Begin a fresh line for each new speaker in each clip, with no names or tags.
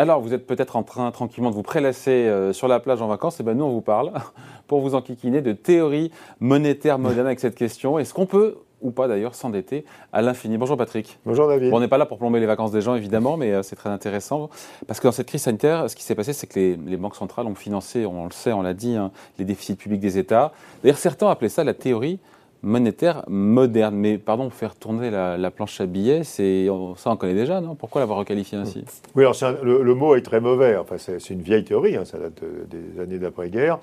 Alors, vous êtes peut-être en train tranquillement de vous prélasser euh, sur la plage en vacances. Et eh ben nous, on vous parle pour vous enquiquiner de théorie monétaire moderne avec cette question. Est-ce qu'on peut ou pas d'ailleurs s'endetter à l'infini? Bonjour Patrick.
Bonjour David.
on n'est pas là pour plomber les vacances des gens évidemment, mais euh, c'est très intéressant parce que dans cette crise sanitaire, ce qui s'est passé, c'est que les, banques centrales ont financé, on le sait, on l'a dit, hein, les déficits publics des États. D'ailleurs, certains appelaient ça la théorie monétaire moderne. Mais pardon, faire tourner la, planche à billets, c'est ça on connaît déjà, non? Pourquoi l'avoir requalifié ainsi?
Oui, alors le, mot est très mauvais. Enfin, c'est une vieille théorie, hein, ça date des années d'après-guerre.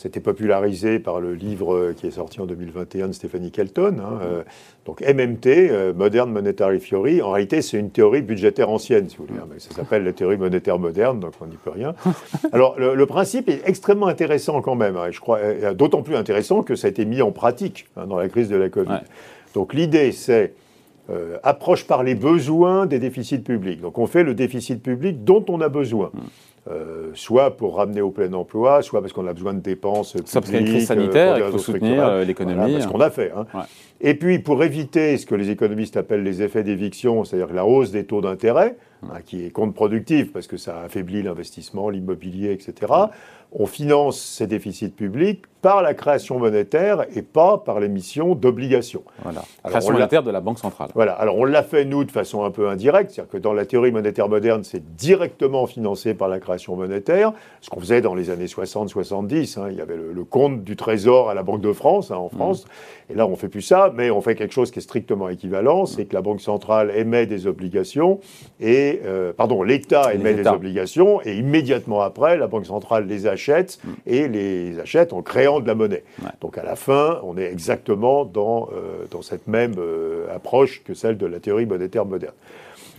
C'était popularisé par le livre qui est sorti en 2021 de Stéphanie Kelton. Hein, euh, donc MMT, euh, Modern Monetary Theory. En réalité, c'est une théorie budgétaire ancienne, si vous voulez. Hein, mais ça s'appelle la théorie monétaire moderne, donc on n'y peut rien. Alors, le, principe est extrêmement intéressant quand même. Hein, je crois, d'autant plus intéressant que ça a été mis en pratique dans la crise de la Covid. Donc l'idée, c'est euh, approche par les besoins des déficits publics. Donc on fait le déficit public dont on a besoin. Mm. Euh, soit pour ramener au plein emploi, soit parce qu'on a besoin de dépenses publiques. Soit parce qu'il y a une
crise sanitaire et qu'il faut soutenir euh, l'économie.
C'est ce qu'on a fait. Hein. Et puis pour éviter ce que les économistes appellent les effets d'éviction, c'est-à-dire la hausse des taux d'intérêt, hein, qui est contre-productive parce que ça affaiblit l'investissement, l'immobilier, etc., on finance ces déficits publics par la création monétaire et pas par l'émission d'obligations.
Voilà. création monétaire de la Banque centrale.
Voilà. Alors on l'a fait, nous, de façon un peu indirecte, c'est-à-dire que dans la théorie monétaire moderne, c'est directement financé par la création monétaire, ce qu'on faisait dans les années 60-70. Hein. il y avait le, compte du Trésor à la Banque de France, hein, en mmh. France, et là on fait plus ça, mais on fait quelque chose qui est strictement équivalent, c'est que la Banque centrale émet des obligations, et, euh, pardon, l'État émet des obligations, et immédiatement après, la Banque centrale les achète, mmh. et les achète en créant de la monnaie. Donc à la fin, on est exactement dans, euh, dans cette même euh, approche que celle de la théorie monétaire moderne.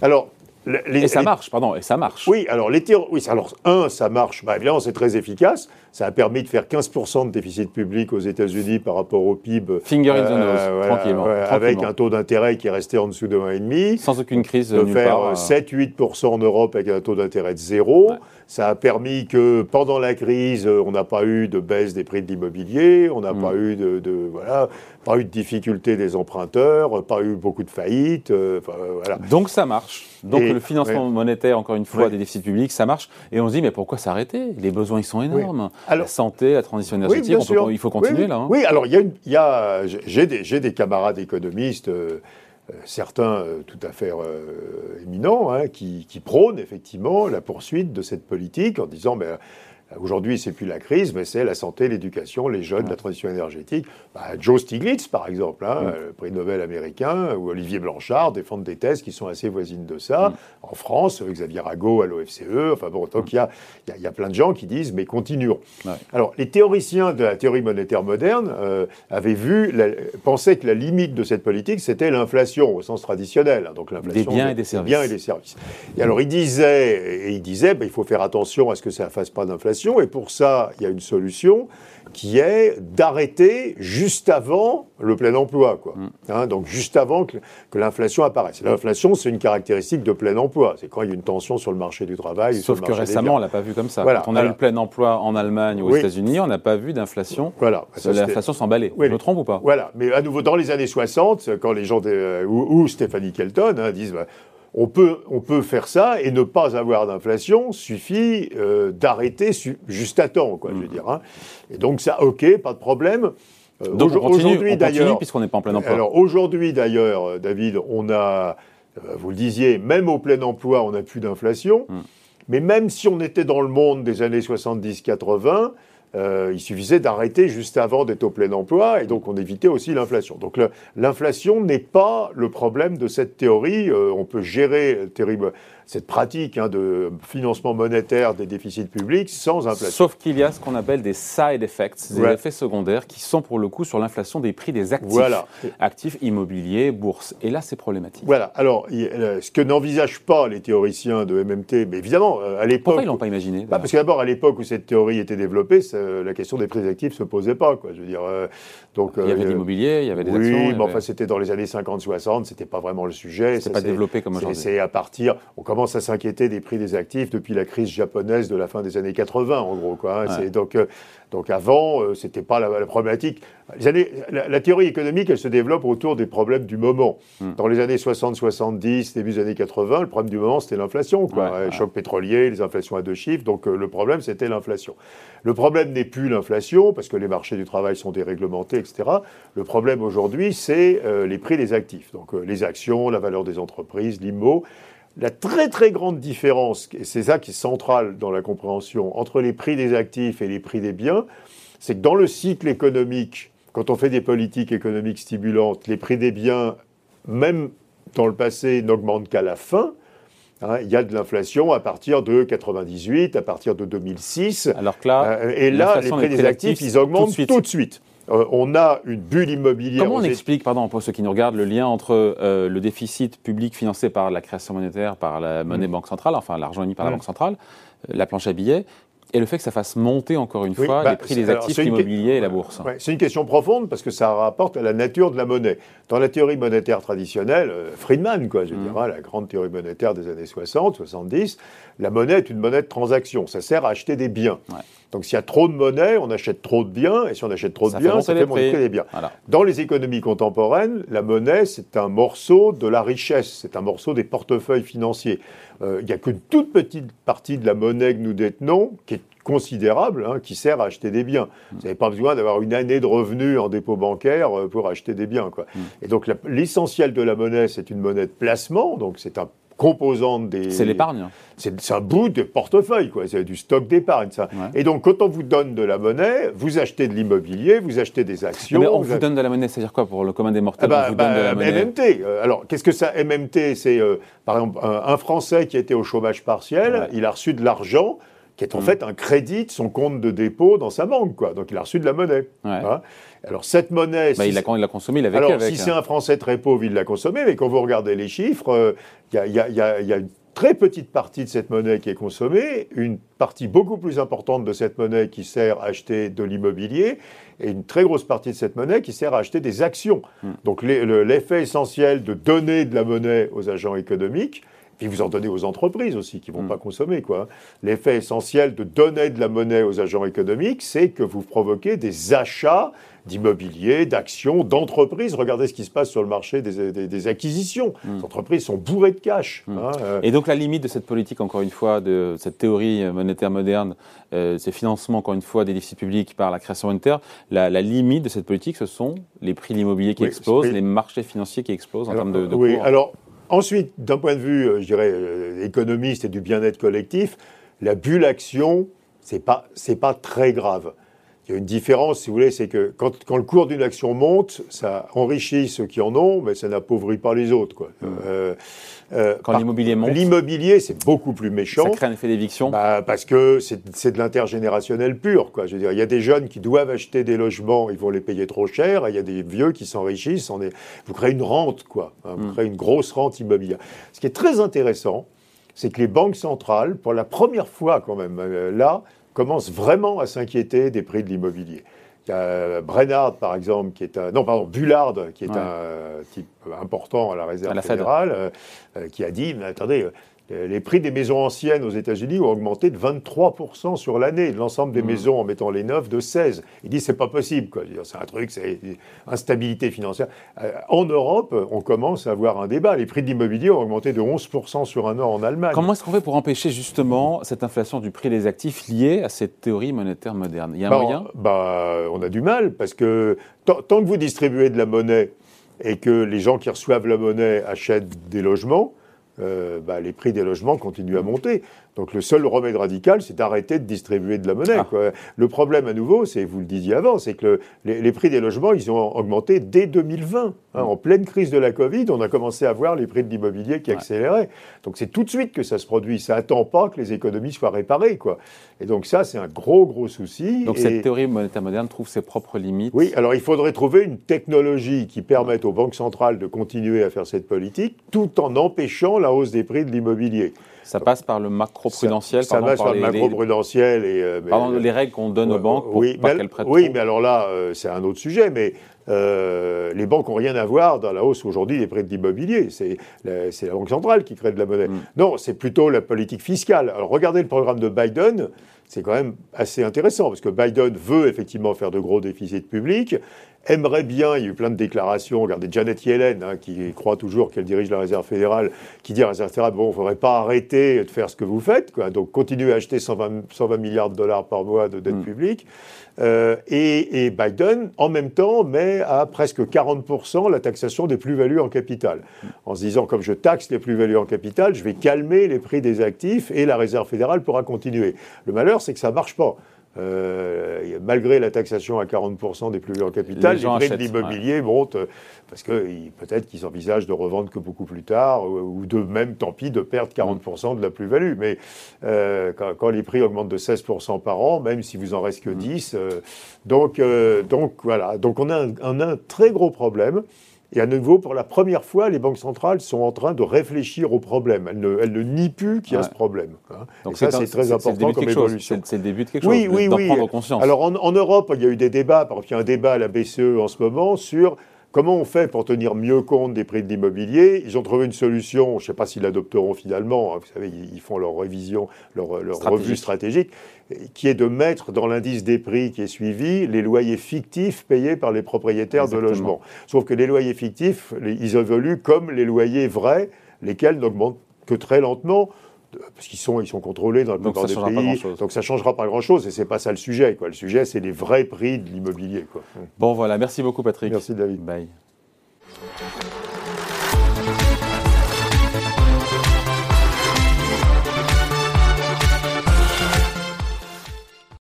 Alors, et ça marche, pardon, et ça marche.
Oui, alors, les oui, alors un, ça marche, bah, évidemment, c'est très efficace. Ça a permis de faire 15% de déficit public aux États-Unis par rapport au PIB.
Finger in the nose, euh, tranquillement,
Avec un taux d'intérêt qui est resté en dessous de 1,5.
Sans aucune crise.
De faire 7-8% en Europe avec un taux d'intérêt de zéro. Ça a permis que pendant la crise, on n'a pas eu de baisse des prix de l'immobilier, on n'a mm. pas eu de, de, voilà, pas eu de difficulté des emprunteurs, pas eu beaucoup de faillites. Euh,
voilà. Donc ça marche. Donc le financement monétaire, encore une fois, des déficits publics, ça marche. Et on se dit, mais pourquoi s'arrêter? Les besoins, ils sont énormes. la santé, la transition énergétique, il faut continuer là.
Hein. Oui, alors il y a, j'ai des, des, camarades économistes. Euh, euh, certains tout à fait éminents, hein, qui, qui, prônent effectivement la poursuite de cette politique en disant mais Aujourd'hui, c'est plus la crise, mais c'est la santé, l'éducation, les jeunes, la transition énergétique. Bah, Joe Stiglitz, par exemple, hein, le prix Nobel américain, ou Olivier Blanchard défendent des thèses qui sont assez voisines de ça. En France, Xavier Rago à l'OFCE. Enfin bon, donc il y a, y, a, plein de gens qui disent, mais continuons. Alors, les théoriciens de la théorie monétaire moderne euh, avaient vu, pensaient que la limite de cette politique, c'était l'inflation au sens traditionnel.
Hein, donc l'inflation des biens et des services.
Biens et des services. Et alors, il disait, et il disait, bah, il faut faire attention à ce que ça ne fasse pas d'inflation et pour ça, il y a une solution qui est d'arrêter juste avant le plein emploi. Quoi. Mm. Hein, donc juste avant que, l'inflation apparaisse. L'inflation, c'est une caractéristique de plein emploi. C'est quand il y a une tension sur le marché du travail.
Sauf que récemment, on ne l'a pas vu comme ça. Quand on a eu le plein emploi en Allemagne ou aux États-Unis, on n'a pas vu d'inflation. Voilà. L'inflation s'emballait. Oui, Je me trompe ou pas?
Voilà. Mais à nouveau, dans les années 60, quand les gens, ou, Stéphanie Kelton hein, disent bah, on peut, on peut faire ça et ne pas avoir d'inflation, suffit euh, d'arrêter juste à temps, quoi, je veux mm. dire. Hein. Et donc ça, ok, pas de problème.
Euh, donc aujourd'hui d'ailleurs, puisqu'on n'est pas en plein emploi.
Alors aujourd'hui d'ailleurs, euh, David, on a, vous le disiez, même au plein emploi, on n'a plus d'inflation. Mm. Mais même si on était dans le monde des années 70-80, euh, il suffisait d'arrêter juste avant d'être au plein emploi et donc on évitait aussi l'inflation. Donc l'inflation n'est pas le problème de cette théorie. Euh, on peut gérer terrible, cette pratique hein, de financement monétaire des déficits publics sans inflation.
Sauf qu'il y a ce qu'on appelle des side effects, des effets secondaires qui sont pour le coup sur l'inflation des prix des actifs, actifs immobiliers, bourses. Et là, c'est problématique.
Voilà. Alors, euh, ce que n'envisagent pas les théoriciens de MMT, mais évidemment, euh, à l'époque.
Pourquoi ils l'ont pas imaginé
bah, Parce que d'abord, à l'époque où cette théorie était développée, la question des prix des actifs se posait pas. Quoi. Je veux dire, euh,
donc, il y avait l'immobilier, il y avait des
actions.
Oui,
mais enfin, c'était dans les années 50-60, c'était pas vraiment le sujet.
C'était pas développé comme aujourd'hui.
C'est à partir. On commence commence à s'inquiéter des prix des actifs depuis la crise japonaise de la fin des années 80, en gros. Quoi, hein. donc, donc avant, ce n'était pas la, problématique. la, théorie économique, elle se développe autour des problèmes du moment. Hmm. Dans les années 60-70, début des années 80, le problème du moment, c'était l'inflation. le choc pétrolier, les inflations à deux chiffres. Donc le problème, c'était l'inflation. Le problème n'est plus l'inflation, parce que les marchés du travail sont déréglementés, etc. Le problème aujourd'hui, c'est les prix des actifs. Donc les actions, la valeur des entreprises, l'IMO. La très très grande différence, et c'est ça qui est central dans la compréhension, entre les prix des actifs et les prix des biens, c'est que dans le cycle économique, quand on fait des politiques économiques stimulantes, les prix des biens, même dans le passé, n'augmentent qu'à la fin. Hein, il y a de l'inflation à partir de 98, à partir de 2006.
Alors que là,
euh, et là, les prix des actifs, ils augmentent Tout de suite. Euh, on a une bulle immobilière.
Comment on explique, pardon, pour ceux qui nous regardent, le lien entre euh, le déficit public financé par la création monétaire, par la monnaie mm. banque centrale, enfin l'argent émis par la mm. banque centrale, euh, la planche à billets, et le fait que ça fasse monter encore une fois bah, les prix des actifs immobiliers et la bourse.
c'est une question profonde parce que ça rapporte à la nature de la monnaie. Dans la théorie monétaire traditionnelle, Friedman, quoi, je mm. la grande théorie monétaire des années 60, 70, la monnaie est une monnaie de transaction. Ça sert à acheter des biens. Donc s'il y a trop de monnaie, on achète trop de biens, et si on achète trop de biens, ça fait monter les biens. Dans les économies contemporaines, la monnaie, c'est un morceau de la richesse, c'est un morceau des portefeuilles financiers. Euh, il n'y a qu'une toute petite partie de la monnaie que nous détenons, qui est considérable, hein, qui sert à acheter des biens. Vous n'avez pas besoin d'avoir une année de revenus en dépôt bancaire euh, pour acheter des biens. Quoi. Mm. Et donc l'essentiel de la monnaie, c'est une monnaie de placement, donc c'est un composante des.
C'est l'épargne.
C'est un bout de portefeuille, quoi. C'est du stock d'épargne, ça. Et donc, quand on vous donne de la monnaie, vous achetez de l'immobilier, vous achetez des actions. Mais
on vous, donne de la monnaie, c'est-à-dire quoi pour le commun des mortels
ah bah, bah, MMT. Euh, alors, qu'est-ce que ça, MMT C'est, euh, par exemple, un, Français qui était au chômage partiel, il a reçu de l'argent qui est en mm. fait un crédit de son compte de dépôt dans sa banque, quoi. Donc, il a reçu de la monnaie. Hein. Alors cette monnaie,
bah, il l'a il l'a consommé, il a vécu
Alors si c'est hein. un Français très pauvre, il l'a consommé, mais quand vous regardez les chiffres, euh, il y, a, une très petite partie de cette monnaie qui est consommée, une partie beaucoup plus importante de cette monnaie qui sert à acheter de l'immobilier, et une très grosse partie de cette monnaie qui sert à acheter des actions. Hmm. Donc l'effet essentiel de donner de la monnaie aux agents économiques, puis vous en donnez aux entreprises aussi qui ne vont hmm. pas consommer. quoi. L'effet essentiel de donner de la monnaie aux agents économiques, c'est que vous provoquez des achats d'immobilier, d'actions, d'entreprises. Regardez ce qui se passe sur le marché des, acquisitions. Hmm. Les entreprises sont bourrées de cash.
Hmm. Hein, euh. Et donc la limite de cette politique, encore une fois, de cette théorie monétaire moderne, euh, ces financements, encore une fois, des déficits publics par la création monétaire, la, limite de cette politique, ce sont les prix de l'immobilier qui explosent, les marchés financiers qui explosent en termes de, de
Oui, alors ensuite, d'un point de vue, euh, dirais, économiste et du bien-être collectif, la bulle action, c'est pas, pas très grave. Il y a une différence, si vous voulez, c'est que quand, le cours d'une action monte, ça enrichit ceux qui en ont, mais ça n'appauvrit pas les autres. Quoi. Mmh.
Euh, euh, quand l'immobilier monte
L'immobilier, c'est beaucoup plus méchant. Ça
crée un effet d'éviction
bah, Parce que c'est de l'intergénérationnel pur. Quoi. Je veux dire, il y a des jeunes qui doivent acheter des logements, ils vont les payer trop cher, il y a des vieux qui s'enrichissent. Vous créez une rente, quoi. Hein, vous mmh. créez une grosse rente immobilière. Ce qui est très intéressant, c'est que les banques centrales, pour la première fois quand même, euh, là, commence vraiment à s'inquiéter des prix de l'immobilier. Il y a Brennard, par exemple, qui est un. Non, pardon, Bullard, qui est un type important à la réserve fédérale, euh, euh, qui a dit Mais attendez, euh, les prix des maisons anciennes aux États-Unis ont augmenté de 23% sur l'année, l'ensemble des mmh. maisons en mettant les neuves de 16. Il dit c'est pas possible, C'est un truc, c'est instabilité financière. Euh, en Europe, on commence à avoir un débat. Les prix de l'immobilier ont augmenté de 11% sur un an en Allemagne.
Comment est-ce qu'on fait pour empêcher justement cette inflation du prix des actifs liée à cette théorie monétaire moderne? Il y a un
bah,
moyen?
bah, On a du mal parce que tant que vous distribuez de la monnaie et que les gens qui reçoivent la monnaie achètent des logements, euh, bah, les prix des logements continuent à monter. Donc le seul remède radical, c'est d'arrêter de distribuer de la monnaie. Ah. Le problème à nouveau, c'est, vous le disiez avant, c'est que les, prix des logements, ils ont augmenté dès 2020. Hein. en pleine crise de la Covid, on a commencé à voir les prix de l'immobilier qui accéléraient. Donc c'est tout de suite que ça se produit. Ça attend pas que les économies soient réparées. Quoi. Et donc ça, c'est un gros, gros souci.
Donc cette théorie monétaire moderne trouve ses propres limites.
Oui, alors il faudrait trouver une technologie qui permette aux banques centrales de continuer à faire cette politique tout en empêchant la hausse des prix de l'immobilier.
Ça passe par le macro-prudentiel
Ça, ça passe par, le macro-prudentiel et.
Euh, pardon, les règles qu'on donne aux banques pour
oui,
pas qu'elles prêtent
Oui, mais alors là, c'est un autre sujet, mais. Les banques n'ont rien à voir dans la hausse aujourd'hui des prêts d'immobilier. C'est la, la, Banque centrale qui crée de la monnaie. Mm. Non, c'est plutôt la politique fiscale. Alors regardez le programme de Biden c'est quand même assez intéressant, parce que Biden veut effectivement faire de gros déficits publics, aimerait bien, il y a eu plein de déclarations, regardez Janet Yellen, hein, qui croit toujours qu'elle dirige la Réserve fédérale, qui dit à la Réserve fédérale, bon, il ne faudrait pas arrêter de faire ce que vous faites, quoi. donc continuez à acheter 120, 120, milliards de dollars par mois de dette mm. publique. Euh, et, Biden, en même temps, met à presque 40% la taxation des plus-values en capital, en se disant, comme je taxe les plus-values en capital, je vais calmer les prix des actifs et la Réserve fédérale pourra continuer. Le malheur, c'est que ça ne marche pas. Euh, malgré la taxation à 40% des plus grands capital, les, prix de l'immobilier montent parce que peut-être qu'ils envisagent de revendre que beaucoup plus tard ou de même, tant pis, de perdre 40% de la plus-value. Mais euh, quand, les prix augmentent de 16% par an, même si vous en reste que 10, mm. euh, donc, donc voilà. Donc on a un très gros problème. Et à nouveau, pour la première fois, les banques centrales sont en train de réfléchir au problème. Elles ne, elles ne nient plus qu'il y a ce problème. Hein.
Donc ça, c'est très important comme évolution. C'est le début de quelque chose,
oui, oui, oui.
prendre conscience.
Alors en, en, Europe, il y a eu des débats. Par exemple, il y a un débat à la BCE en ce moment sur Comment on fait pour tenir mieux compte des prix de l'immobilier? Ils ont trouvé une solution, je ne sais pas s'ils l'adopteront finalement, hein, vous savez, ils font leur révision, leur, leur revue stratégique, qui est de mettre dans l'indice des prix qui est suivi les loyers fictifs payés par les propriétaires de logements. Sauf que les loyers fictifs, ils évoluent comme les loyers vrais, lesquels n'augmentent que très lentement parce qu'ils sont, ils sont contrôlés dans la plupart des pays, donc ça ne changera pas grand-chose, et ce n'est pas ça le sujet. Quoi. Le sujet, c'est les vrais prix de l'immobilier.
Bon, voilà, merci beaucoup Patrick.
Merci David.
Bye.